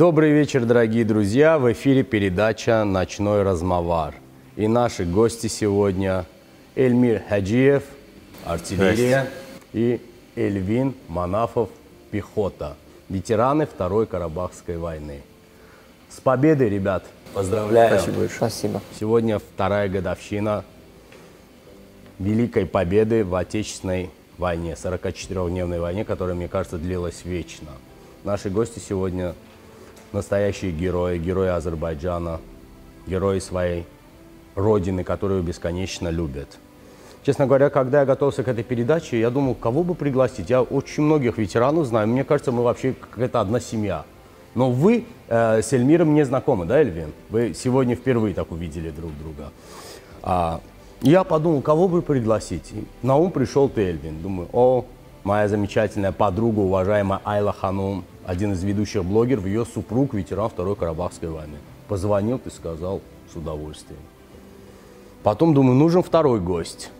Добрый вечер, дорогие друзья. В эфире передача «Ночной размовар». И наши гости сегодня Эльмир Хаджиев, артиллерия, и Эльвин Манафов, пехота, ветераны Второй Карабахской войны. С победой, ребят! Поздравляю! Спасибо большое. Спасибо. Сегодня вторая годовщина Великой Победы в Отечественной войне, 44-дневной войне, которая, мне кажется, длилась вечно. Наши гости сегодня настоящие герои, герои Азербайджана, герои своей родины, которую бесконечно любят. Честно говоря, когда я готовился к этой передаче, я думал, кого бы пригласить. Я очень многих ветеранов знаю. Мне кажется, мы вообще какая-то одна семья. Но вы э, с Эльмиром не знакомы, да, Эльвин? Вы сегодня впервые так увидели друг друга. А, я подумал, кого бы пригласить. И на ум пришел ты, Эльвин. Думаю, о, моя замечательная подруга, уважаемая Айла Ханум, один из ведущих блогеров, ее супруг, ветеран Второй Карабахской войны. Позвонил, ты сказал, с удовольствием. Потом думаю, нужен второй гость.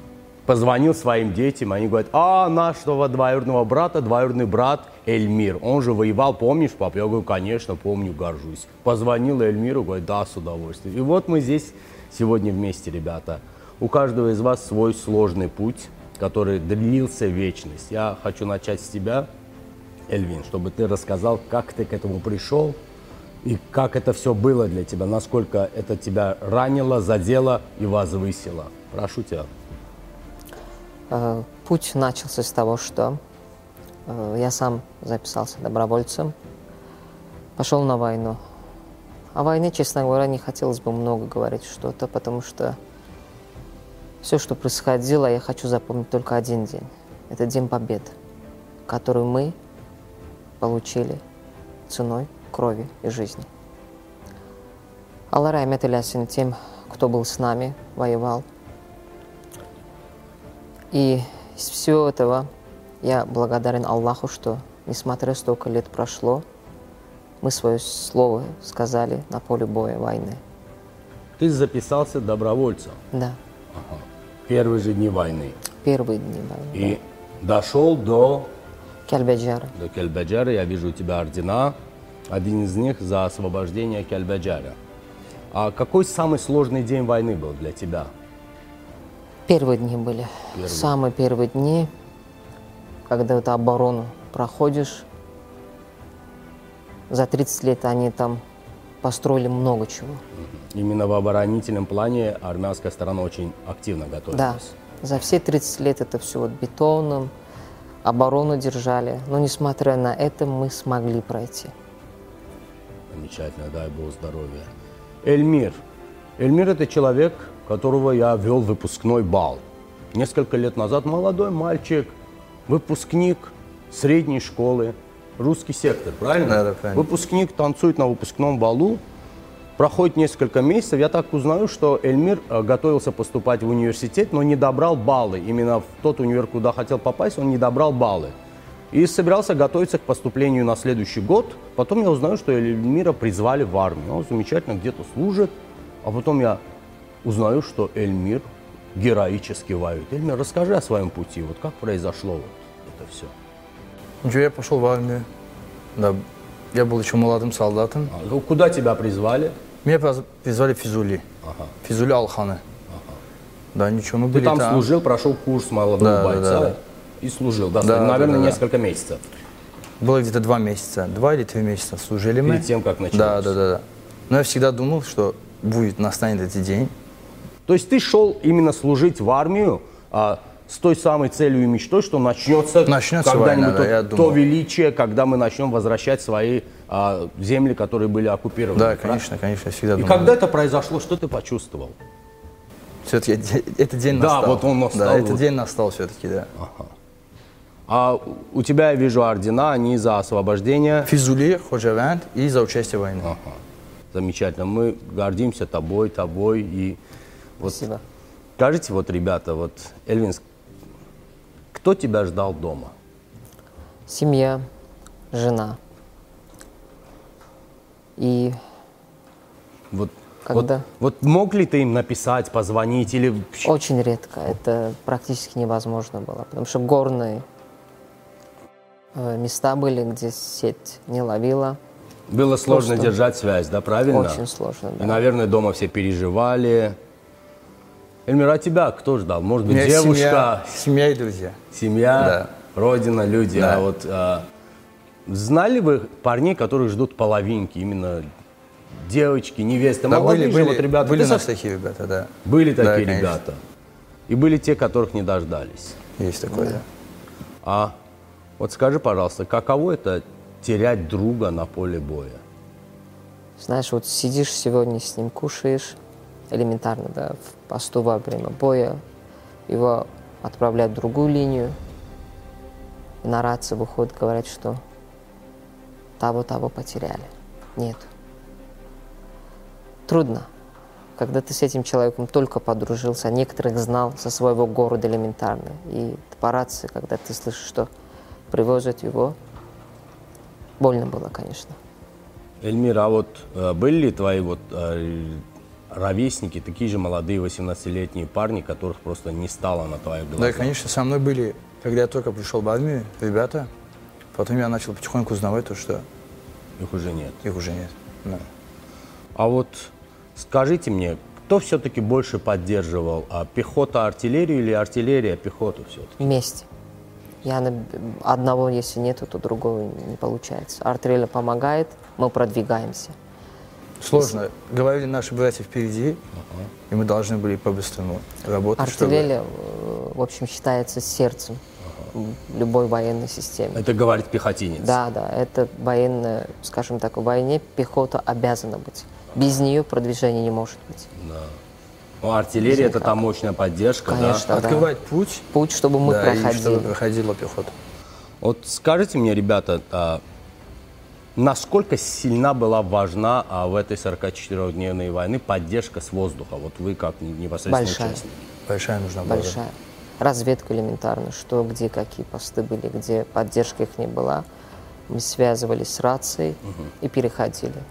Позвонил своим детям, они говорят, а нашего двоюродного брата, двоюродный брат Эльмир. Он же воевал, помнишь, пап? Я говорю, конечно, помню, горжусь. Позвонил Эльмиру, говорит, да, с удовольствием. И вот мы здесь сегодня вместе, ребята. У каждого из вас свой сложный путь, который длился вечность. Я хочу начать с тебя, Эльвин, чтобы ты рассказал, как ты к этому пришел, и как это все было для тебя, насколько это тебя ранило, задело и возвысило. Прошу тебя. Э, Путь начался с того, что э, я сам записался добровольцем, пошел на войну. О войне, честно говоря, не хотелось бы много говорить что-то, потому что все, что происходило, я хочу запомнить только один день. Это День Победы, который мы получили ценой крови и жизни. Аллах рахмет илясин тем, кто был с нами, воевал. И из всего этого я благодарен Аллаху, что, несмотря столько лет прошло, мы свое слово сказали на поле боя войны. Ты записался добровольцем Да, в первые же дни войны первые дни войны. и дошел до, Кельбеджара. до Кельбеджара. Я вижу у тебя ордена. Один из них за освобождение Кельбеджара. А какой самый сложный день войны был для тебя? Первые дни были. Первые. Самые первые дни, когда эту оборону проходишь. За 30 лет они там построили много чего. Именно в оборонительном плане армянская сторона очень активно Да, готовилась. за все 30 лет это все вот бетоном, оборону держали. Но несмотря на это, мы смогли пройти. Замечательно, дай Бог здоровья. Эльмир. Эльмир это человек, которого я вел выпускной бал. Несколько лет назад молодой мальчик, выпускник средней школы, русский сектор, правильно? Да, да, правильно. Выпускник танцует на выпускном балу. Проходит несколько месяцев, я так узнаю, что Эльмир э, готовился поступать в университет, но не добрал баллы. Именно в тот универ, куда хотел попасть, он не добрал баллы. И собирался готовиться к поступлению на следующий год. Потом я узнаю, что Эльмира призвали в армию. Он замечательно где-то служит. А потом я узнаю, что Эльмир героически воюет. Эльмир, расскажи о своем пути. Вот как произошло вот это все? Ну, я пошел в армию. Да, я был еще молодым солдатом. А, ну, куда тебя призвали? Меня призвали в Физули. Физули Алханы. Да, ничего, мы Ты были там служил, прошел курс молодого Да, да, бойца да. и служил. Да, Да, да, наверное, да, да. несколько месяцев. Было где-то два месяца, два или три месяца служили мы. Перед тем, как началось. Да, да, да, да. Но я всегда думал, что будет, настанет этот день. То есть ты шел именно служить в армию а, с той самой целью и мечтой, что начнется, Начнется когда-нибудь война, да, то, величие, когда мы начнем возвращать свои а, земли, которые были оккупированы. Да, правильно? конечно, конечно, я всегда И думал. когда это произошло, что ты почувствовал? Все-таки этот день Да, настал. вот он настал, Да, этот вот. день настал все-таки, да. А у тебя я вижу ордена, они за освобождение. Физули, Ходжаванд и за участие в войне. Ага. Замечательно. Мы гордимся тобой, тобой. И вот Спасибо. скажите, вот, ребята, вот, Эльвин, кто тебя ждал дома? Семья, жена. И Вот, Когда? Вот, вот мог ли ты им написать, позвонить или... очень редко. Это практически невозможно было. Потому что горные э, места были, где сеть не ловила. Было сложно Просто держать связь, да, правильно? Очень сложно, да. И, наверное, дома все переживали. Эльмира, а тебя кто ждал? Может быть, девушка, семья, семья и друзья. семья, Да. родина, люди. Да. А вот а, знали вы парней, которые ждут половинки, именно девочки, невесты, Да, молодые были, же были, вот ребята. были у нас со- такие ребята, да. Были Да, такие конечно. ребята. И были те, которых не дождались. Есть такое, да. А вот скажи, пожалуйста, каково это терять друга на поле боя? Знаешь, вот сидишь сегодня с ним, кушаешь, элементарно, да, в посту во время боя, его отправляют в другую линию, и на рации выходит, говорят, что того-того потеряли. Нет. Трудно. Когда ты с этим человеком только подружился, а некоторых знал со своего города элементарно. И по рации, когда ты слышишь, что привозят его, больно было, конечно. Эльмира, а вот э, были ли твои вот э, ровесники, такие же молодые 18-летние парни, которых просто не стало на твоих Да, глазах? конечно, со мной были, когда я только пришел в армию, ребята. Потом я начал потихоньку узнавать то, что Их уже нет. их уже нет. Да. А вот скажите мне, кто все-таки больше поддерживал? А пехота артиллерию или артиллерия пехоту все-таки? Вместе. Я на- одного, если нету, то другого не получается. Артиллерия помогает, мы продвигаемся. Сложно. Говорили наши братья впереди, и мы должны были по-быстрому работать, чтобы... Артиллерия, э, в общем, считается сердцем м, любой военной системы. Это говорит пехотинец. Да, да, это военная, скажем так, в войне пехота обязана быть. Без нее продвижения не может быть. Ну, артиллерия это там мощная поддержка, Конечно, да. Открывать путь, Путь, чтобы мы да, и проходили. чтобы проходила пехота. Вот скажите мне, ребята, а, насколько сильна была важна а, в этой 44-дневной войны поддержка с воздуха? Вот вы как непосредственно Большая. участник. Большая нужна была. Большая. Разведка элементарно, что, где, какие посты были, где поддержка их не была. Мы связывались с рацией и переходили.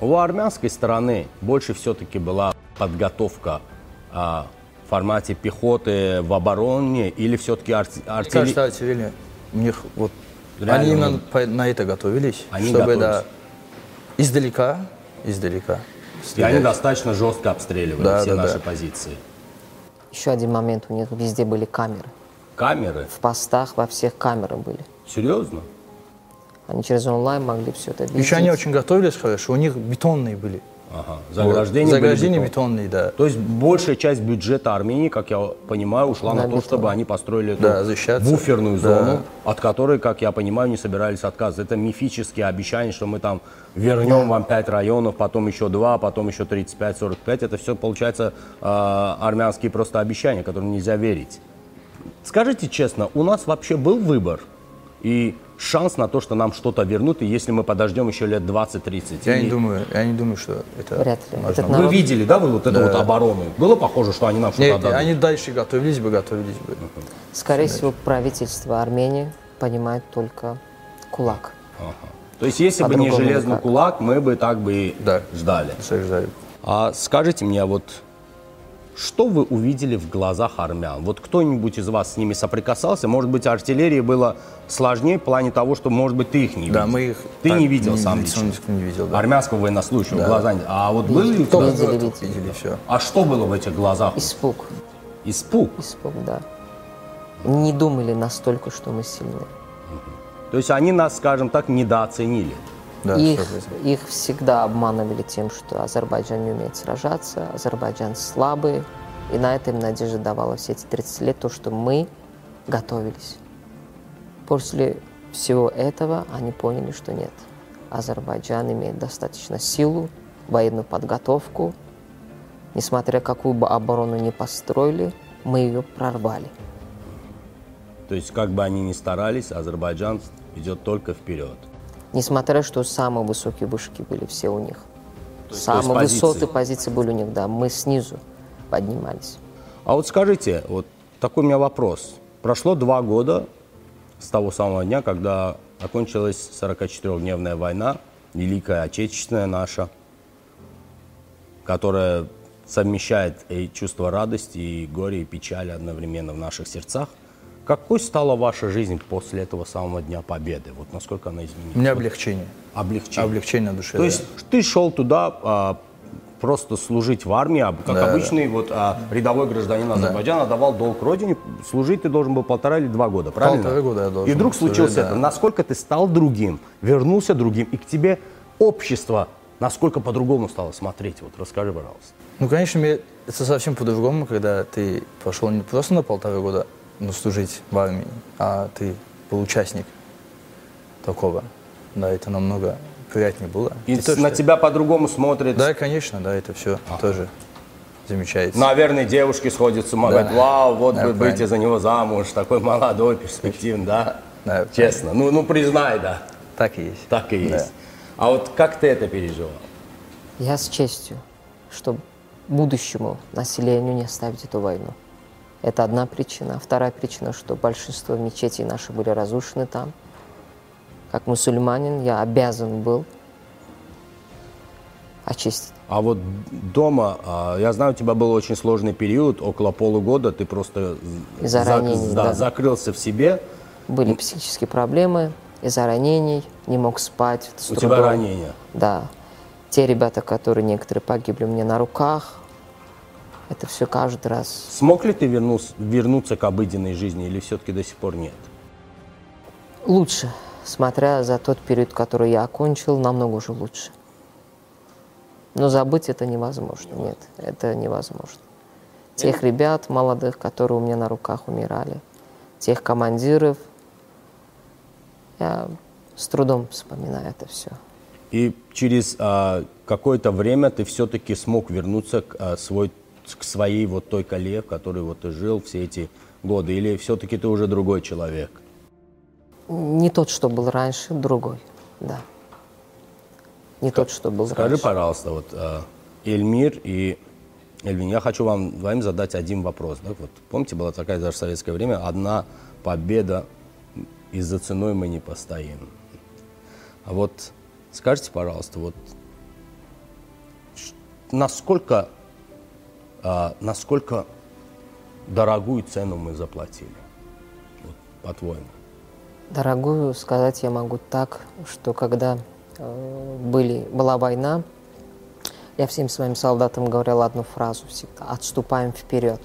У армянской стороны больше все-таки была подготовка а, в формате пехоты в обороне или все-таки арти- Мне артиллерия? кажется, артиллерия, у них вот... Реально, они именно по- на это готовились, Они чтобы да, издалека, издалека. И они достаточно жестко обстреливали Да, все да, наши да. позиции. Еще один момент, у них везде были камеры. Камеры? В постах во всех камеры были. Серьезно? Они через онлайн могли все это видеть. Еще они очень готовились хорошо, у них бетонные были. Ага. Вот. Заграждения, были Заграждения бетон. бетонные, да. То есть большая часть бюджета Армении, как я понимаю, ушла на, На то, бетон. чтобы они построили эту Да, защищаться. буферную Да. зону, от которой, как я понимаю, не собирались отказываться. Это мифические обещания, что мы там вернем вам 5 районов, потом еще 2, потом еще 35-45. Это все, получается, э, армянские просто обещания, которым нельзя верить. Скажите честно, у нас вообще был выбор и шанс на то, что нам что-то вернут, и если мы подождем еще лет 20-30? Я Или- не думаю, я не думаю, что это Вряд ли. было. Вы народ- видели, да, вы вот эту вот оборону? Было похоже, что они нам что-то Нет, отдадут? они дальше готовились бы, готовились бы. Скорее всего, правительство Армении понимает только кулак. Ага. То есть, если бы не железный никак. кулак, мы бы так бы и Да. ждали. Сождали. А скажите мне, вот что вы увидели в глазах армян? Вот кто-нибудь из вас с ними соприкасался? Может быть, артиллерии было сложнее в плане того, что, может быть, ты их не Да, видел? мы их Ты так не видел не- сам лично? не видел, да. Армянского военнослужащего, глаза не- А вот были ли вот видели. видели все. А что было в этих глазах? Испуг. Испуг. Испуг, да. Не думали настолько, что мы сильны. То есть они нас, скажем так, недооценили. Да, их, 100%. их всегда обманывали тем, что Азербайджан не умеет сражаться, Азербайджан слабый. И на это им надежда давала все эти 30 лет, то, что мы готовились. После всего этого они поняли, что нет. Азербайджан имеет достаточно силу, военную подготовку. Несмотря какую бы оборону ни построили, мы ее прорвали. То есть, как бы они ни старались, Азербайджан идет только вперед. Несмотря, что самые высокие вышки были все у них. есть, самые то есть высокие позиции. позиции были у них, да. Мы снизу поднимались. А вот скажите, вот такой у меня вопрос. Прошло два года с того самого дня, когда окончилась 44-дневная война, Великая Отечественная наша, которая совмещает и чувство радости, и горя, и печали одновременно в наших сердцах. Какой стала ваша жизнь после этого самого Дня Победы? Вот насколько она изменилась? У меня облегчение. Облегчение. Облегчение на душе, То да. есть ты шел туда а, просто служить в армии, а как Да, обычный вот а, рядовой гражданин Азербайджана давал долг родине, служить ты должен был полтора или два года, правильно? Полтора года я должен И вдруг служить, случилось да. это. Насколько ты стал другим, вернулся другим, и к тебе общество насколько по-другому стало смотреть? Вот расскажи, пожалуйста. Ну, конечно, мне это совсем по-другому, когда ты пошел не просто на полтора года ну, служить в армии, а ты был участник такого. Да, это намного приятнее было. И Не то, на что- тебя по-другому смотрят. Да, конечно, да, это все тоже замечается. Наверное, девушки сходят с ума, Да. говорят, вау, вот Да, бы выйти правильно. за него замуж, такой молодой, перспективный, да? Да, Честно, ну, ну признай, да, Так и есть. так и Да. есть. А вот как ты это переживал? Я с честью, что будущему населению не оставить эту войну. Это одна причина. Вторая причина, что большинство мечетей наши были разрушены там. Как мусульманин я обязан был очистить. А вот дома, а, я знаю, у тебя был очень сложный период, около полугода, ты просто Из-за ранений, да, да. закрылся в себе. Были психические проблемы из-за ранений, не мог спать. У тебя трудом. ранение. Да. Те ребята, которые некоторые погибли у меня на руках, это все каждый раз. Смог ли ты вернуться, вернуться к обыденной жизни или все-таки до сих пор нет? Лучше, смотря за тот период, который я окончил, намного уже лучше. Но забыть это невозможно. Нет, это невозможно. Тех ребят молодых, которые у меня на руках умирали, тех командиров, я с трудом вспоминаю это все. И через а, какое-то время ты все-таки смог вернуться к, а, свой, к своей вот той коле, в которой вот ты жил все эти годы, или все-таки ты уже другой человек? Не тот, что был раньше, другой, да. Не тот, что был Скажи, раньше. пожалуйста, вот а, Эльмир и Эльвин, я хочу вам двоим задать один вопрос. Да? Вот, помните, была такая даже в советское время, одна победа, и за ценой мы не постоим. А вот скажите, пожалуйста, вот насколько, насколько дорогую цену мы заплатили, вот, по-твоему? Дорогую сказать я могу так, что когда э, были, была война, я всем своим солдатам говорил одну фразу всегда «отступаем вперед».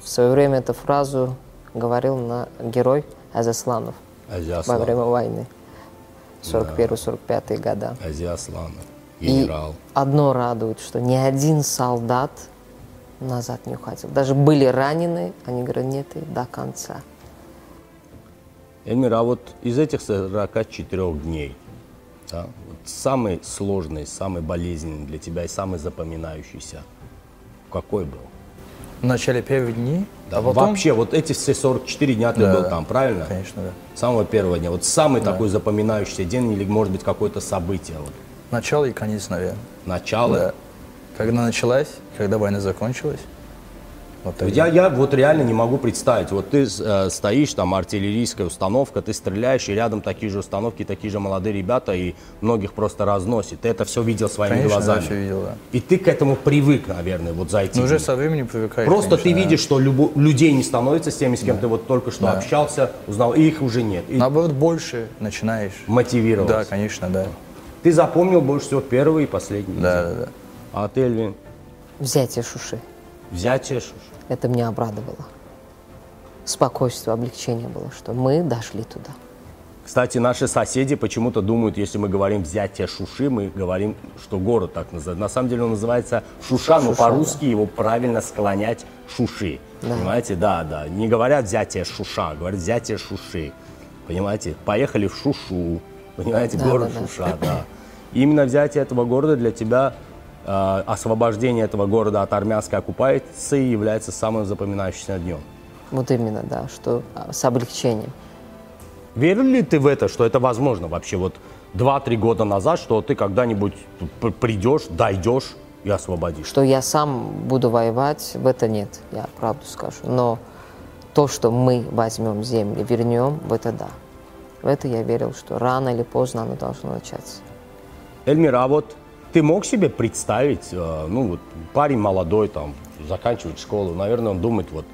В свое время эту фразу говорил на герой Азасланов Азия во время войны, 41-45 года. Азия Асланов, И генерал. одно радует, что ни один солдат назад не уходил. Даже были ранены, они говорят, нет, и до конца. Эльмир, а вот из этих 44 дней, да, вот самый сложный, самый болезненный для тебя и самый запоминающийся, какой был? В начале первых дней, Да, а потом... Вообще, вот эти все 44 дня ты Да, был да. там, правильно? Конечно, да. С самого первого дня. Вот самый такой запоминающийся день или, может быть, какое-то событие? Вот, Начало и конец, наверное. начало? Да. Когда началась, когда война закончилась. Вот тогда. Я, я вот реально не могу представить. Вот ты э, стоишь, там артиллерийская установка, ты стреляешь, и рядом такие же установки, такие же молодые ребята, и многих просто разносит. Ты это все видел своими Конечно, глазами. да, все видел, да. И ты к этому привык, наверное, вот за эти Но уже со временем привыкаешь. Просто конечно, ты да. видишь, что любо- людей не становится с теми, с кем ты вот только что общался, узнал, и их уже нет. И Наоборот, больше начинаешь. мотивировался. Да, конечно, да. Ты запомнил больше всего первый и последний. Да, день. да, да. А ты, Эльвин, Взятие Шуши. взятие Шуш. Это меня обрадовало. Спокойствие, облегчение было, что мы дошли туда. Кстати, наши соседи почему-то думают, если мы говорим взятие Шуши, мы говорим, что город так называется. На самом деле он называется Шуша, но по-русски его правильно склонять Шуши. Понимаете? Да, да. Не говорят взятие Шуша, говорят взятие Шуши. Понимаете? Поехали в Шушу. Понимаете? Да, город да, да. Шуша, да. И именно взятие этого города для тебя, освобождение этого города от армянской оккупации является самым запоминающимся днем. Вот именно, да, что а, с облегчением. Верил ли ты в это, что это возможно вообще вот 2-3 года назад, что ты когда-нибудь придешь, дойдешь и освободишь? Что я сам буду воевать, в это нет, я правду скажу. Но то, что мы возьмем земли, вернем, в это да. В это я верил, что рано или поздно оно должно начаться. Эльмира, а вот ты мог себе представить, э, ну вот парень молодой, там, заканчивает школу, наверное, он думает, вот,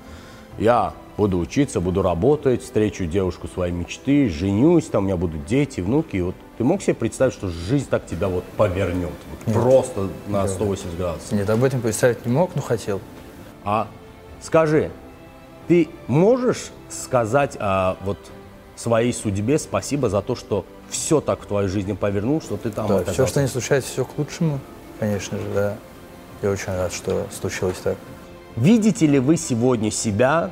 я буду учиться, буду работать, встречу девушку своей мечты, женюсь, там у меня будут дети, внуки. Вот ты мог себе представить, что жизнь так тебя вот повернет? Вот просто на 180 градусов. Нет, об этом представить не мог, но хотел. А скажи, ты можешь сказать а, вот своей судьбе спасибо за то, что все так в твоей жизни повернул, что ты там Да, оказался? все, что не случается, все к лучшему, конечно же, да. Я очень рад, что случилось так. Видите ли вы сегодня себя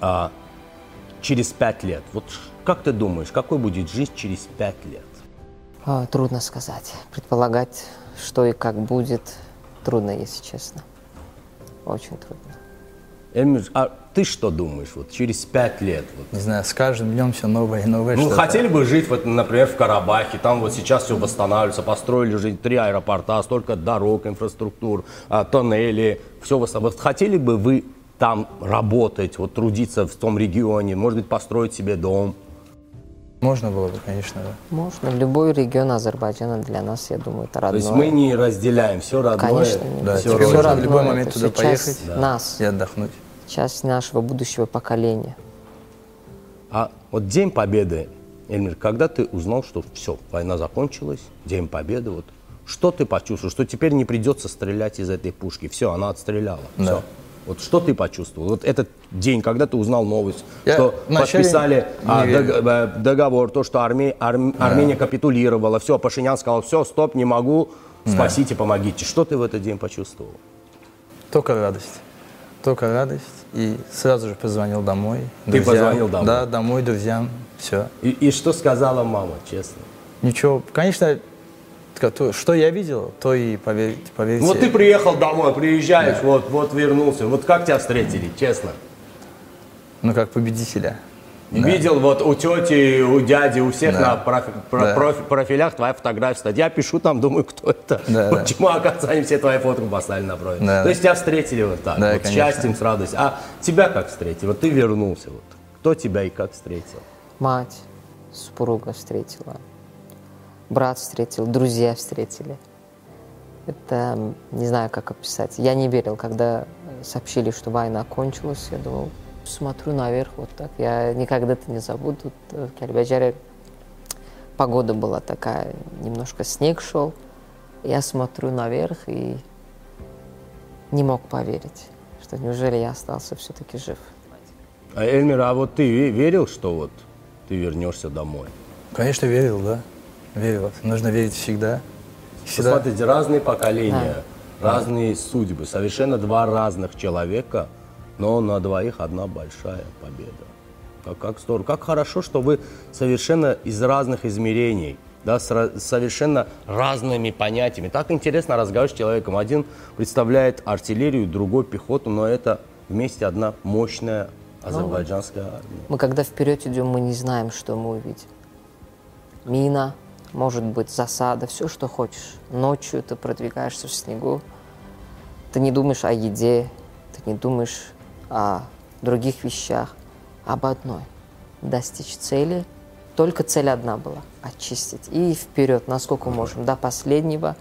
а, через пять лет? Вот как ты думаешь, какой будет жизнь через пять лет? А, трудно сказать. Предполагать, что и как будет, трудно, если честно. Очень трудно. Эльмир, а ты что думаешь вот через пять лет? Вот? Не знаю, с каждым днем все новое и новое. Ну, хотели бы жить, вот, например, в Карабахе, там вот сейчас все восстанавливается, построили же три аэропорта, столько дорог, инфраструктур, а, тоннели, все восстанавливается. Хотели бы вы там работать, вот трудиться в том регионе, может быть, построить себе дом? Можно было бы, конечно, да. Можно. Любой регион Азербайджана для нас, я думаю, это То родное. есть мы не разделяем все родное, Конечно, нет. Да, все Всё можно в родное, любой момент это туда часть поехать. нас, И отдохнуть. Часть нашего будущего поколения. А вот День Победы, Эльмир, когда ты узнал, что все, война закончилась, День Победы, вот что ты почувствовал, что теперь не придется стрелять из этой пушки, все, она отстреляла, Да. все. Вот что ты почувствовал? Вот этот день, когда ты узнал новость, Я что подписали не а, верил. дог- э, договор, то, что Арме- Арм- Армения капитулировала, все, Пашинян сказал, все, стоп, не могу, спасите, помогите. Что ты в этот день почувствовал? Только радость. Только радость. И сразу же позвонил домой. Ты позвонил домой? Да, домой, друзьям. Все. И, и что сказала мама, честно? Ничего. Конечно, что я видел, то и поверьте. поверьте. Вот ты приехал домой, приезжаешь, вот, вот вернулся. Вот как тебя встретили, честно? Ну, как победителя. Видел вот у тети, у дяди, у всех Да. на профи- про- Да. профи- профилях твоя фотография стоит. Я пишу там, думаю, кто это? Да, да. Почему, оказывается, они все твои фотку поставили на профиль? Да, То да. есть тебя встретили вот так, Да, вот с конечно. счастьем, с радостью. А тебя как встретили? Вот ты вернулся, вот. Кто тебя и как встретил? Мать, супруга встретила, брат встретил, друзья встретили. Это, не знаю, как описать. Я не верил, когда э, сообщили, что война кончилась. Я думал, смотрю наверх вот так. Я никогда это не забуду. В Кельбаджаре погода была такая, немножко снег шел. Я смотрю наверх и не мог поверить, что неужели я остался все-таки жив. А, Эльмир, а вот ты ве- верил, что вот ты вернешься домой? Конечно, верил, да. Верил. Нужно верить всегда. Всегда. Посмотрите, разные поколения, разные судьбы, совершенно два разных человека, но на двоих одна большая победа. Как, как здорово, как хорошо, что вы совершенно из разных измерений, да, с совершенно разными понятиями. Так интересно разговаривать с человеком. Один представляет артиллерию, другой пехоту, но это вместе одна мощная азербайджанская армия. Мы когда вперед идем, мы не знаем, что мы увидим. Мина, может быть, засада, все, что хочешь. Ночью ты продвигаешься в снегу, ты не думаешь о еде, ты не думаешь о других вещах, об одной. Достичь цели. Только цель одна была – очистить. И вперед, насколько можем, до последнего,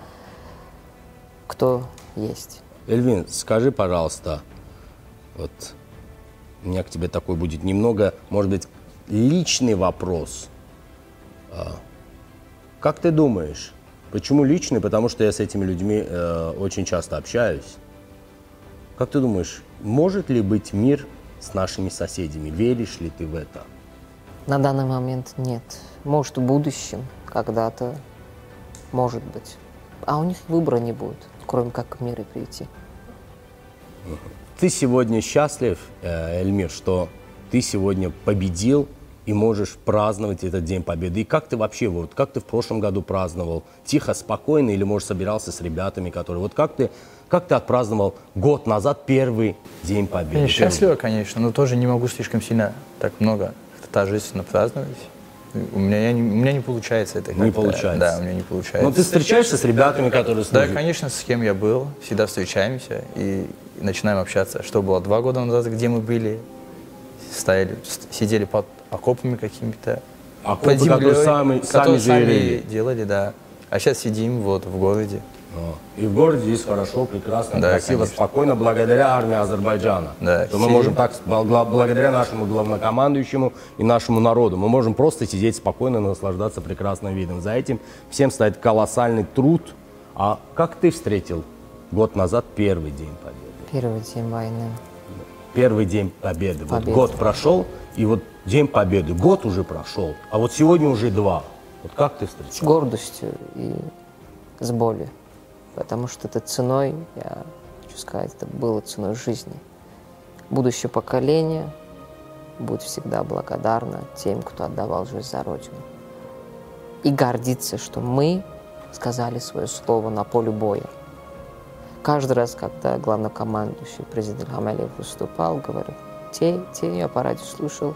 кто есть. Эльвин, скажи, пожалуйста, вот у меня к тебе такой будет немного, может быть, личный вопрос. А, Как ты думаешь, почему личный? Потому что я с этими людьми э, очень часто общаюсь. Как ты думаешь, может ли быть мир с нашими соседями? Веришь ли ты в это? На данный момент нет. Может, в будущем когда-то, может быть. А у них выбора не будет, кроме как к миру прийти. Ты сегодня счастлив, э, Эльмир, что ты сегодня победил и можешь праздновать этот День Победы. И как ты вообще, вот как ты в прошлом году праздновал? Тихо, спокойно или, может, собирался с ребятами, которые... Вот как ты, как ты отпраздновал год назад первый День Победы? Я счастлива, конечно, но тоже не могу слишком сильно так много торжественно праздновать. У меня, не, у меня не получается это. Не получается. Да, у меня не получается. Но Ну, ты встречаешься с ребятами, которые Да, служат? конечно, с кем я был, всегда встречаемся и начинаем общаться. Что было два года назад, где мы были, стояли, сидели под окопами какими-то. Окопы, под землей, которые сами- сами которые рыли. делали, да. А сейчас сидим вот в городе. И в городе здесь хорошо, прекрасно, Да, красиво, конечно. спокойно, благодаря армии Азербайджана. Да, Что мы можем так, бл- благодаря нашему главнокомандующему и нашему народу, мы можем просто сидеть спокойно и наслаждаться прекрасным видом. За этим всем стоит колоссальный труд. А как ты встретил год назад первый день Победы? Первый день войны. Первый день Победы. Вот Победы. год прошел, и вот День Победы. Год уже прошел, а вот сегодня уже два. Вот как ты С встречал? гордостью и с болью. Потому что это ценой, я хочу сказать, это было ценой жизни. Будущее поколение будет всегда благодарно тем, кто отдавал жизнь за Родину. И гордиться, что мы сказали свое слово на поле боя. Каждый раз, когда главнокомандующий президент Хамалиев выступал, говорил, те, те, я по радио слушал,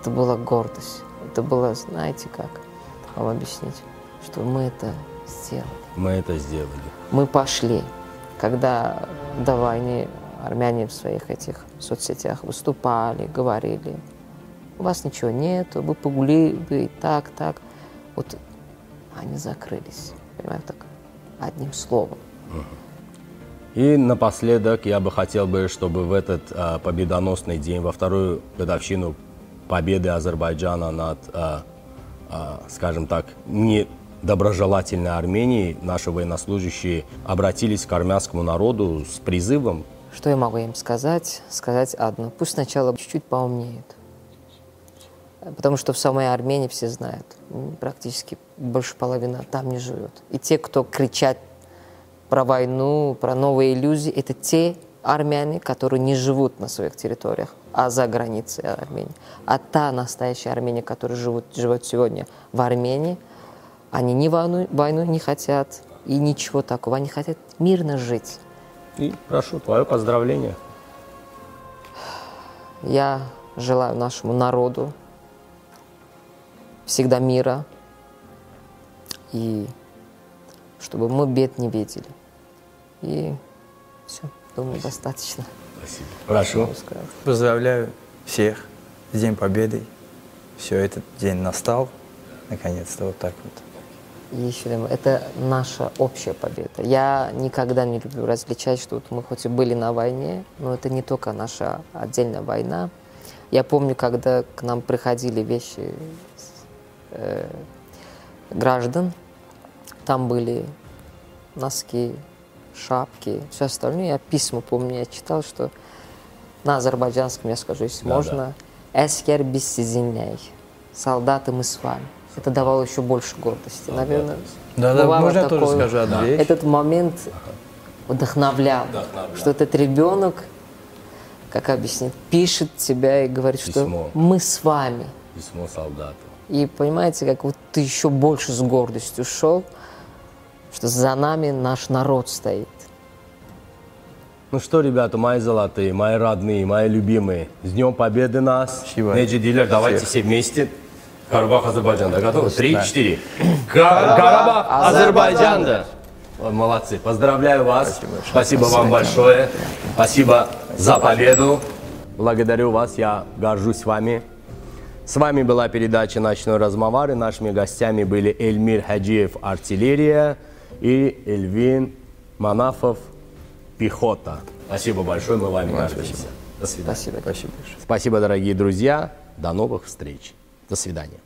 это была гордость. Это было, знаете как, вам объяснить, что мы это сделали. Мы это сделали. Мы пошли. Когда до войны армяне в своих этих соцсетях выступали, говорили, у вас ничего нет, вы погули бы и так, так. Вот они закрылись, понимаете, так, одним словом. И напоследок я бы хотел бы, чтобы в этот а, победоносный день, во вторую годовщину победы Азербайджана над, а, а, скажем так, недоброжелательной Арменией, наши военнослужащие обратились к армянскому народу с призывом Что я могу им сказать? Сказать одно. Пусть сначала чуть-чуть поумнеют. Потому что в самой Армении все знают, практически больше половины там не живет. И те, кто кричат про войну, про новые иллюзии, это те армяне, которые не живут на своих территориях, а за границей Армении. А та настоящая Армения, которая живут, живет сегодня в Армении, они ни войну, войну не хотят и ничего такого. Они хотят мирно жить. и прошу твое поздравление. Я желаю нашему народу всегда мира и чтобы мы бед не видели. И все, думаю, достаточно. Спасибо. Прошу. могу сказать. Поздравляю всех с Днем Победы. Все, этот день настал. Наконец-то вот так вот. И еще думаю, это наша общая победа. Я никогда не люблю различать, что вот мы хоть и были на войне, но это не только наша отдельная война. Я помню, когда к нам приходили вещи э, граждан, там были носки, шапки, все остальное. Я письма помню, я читал, что на азербайджанском я скажу, если Да, можно, «Эскер без сизиней», «Солдаты мы с вами». Это давало еще больше гордости. Наверное, Да-да, бывало можно я тоже скажу одну вещь? Этот момент вдохновлял, Вдохновлял. что этот ребенок, как объяснить, пишет тебя и говорит, Письмо. что мы с вами. Письмо солдату. И понимаете, как вот ты еще больше с гордостью шел, что за нами наш народ стоит. Ну что, ребята, мои золотые, мои родные, мои любимые, с Днем Победы нас. Спасибо. Неджи Дилер, давайте Всех. все вместе. Карабах, Азербайджан, да, готовы? Три, четыре. Ка- Карабах, Азербайджан, да. Молодцы, поздравляю вас. Спасибо, вам большое. Спасибо за победу. Благодарю вас, я горжусь вами. С вами была передача «Ночной размовар», и нашими гостями были Эльмир Хаджиев «Артиллерия» и Эльвин Манафов «Пехота». Спасибо большое, мы вами гордимся. До свидания. Спасибо. Спасибо, большое. Спасибо, дорогие друзья. До новых встреч. До свидания.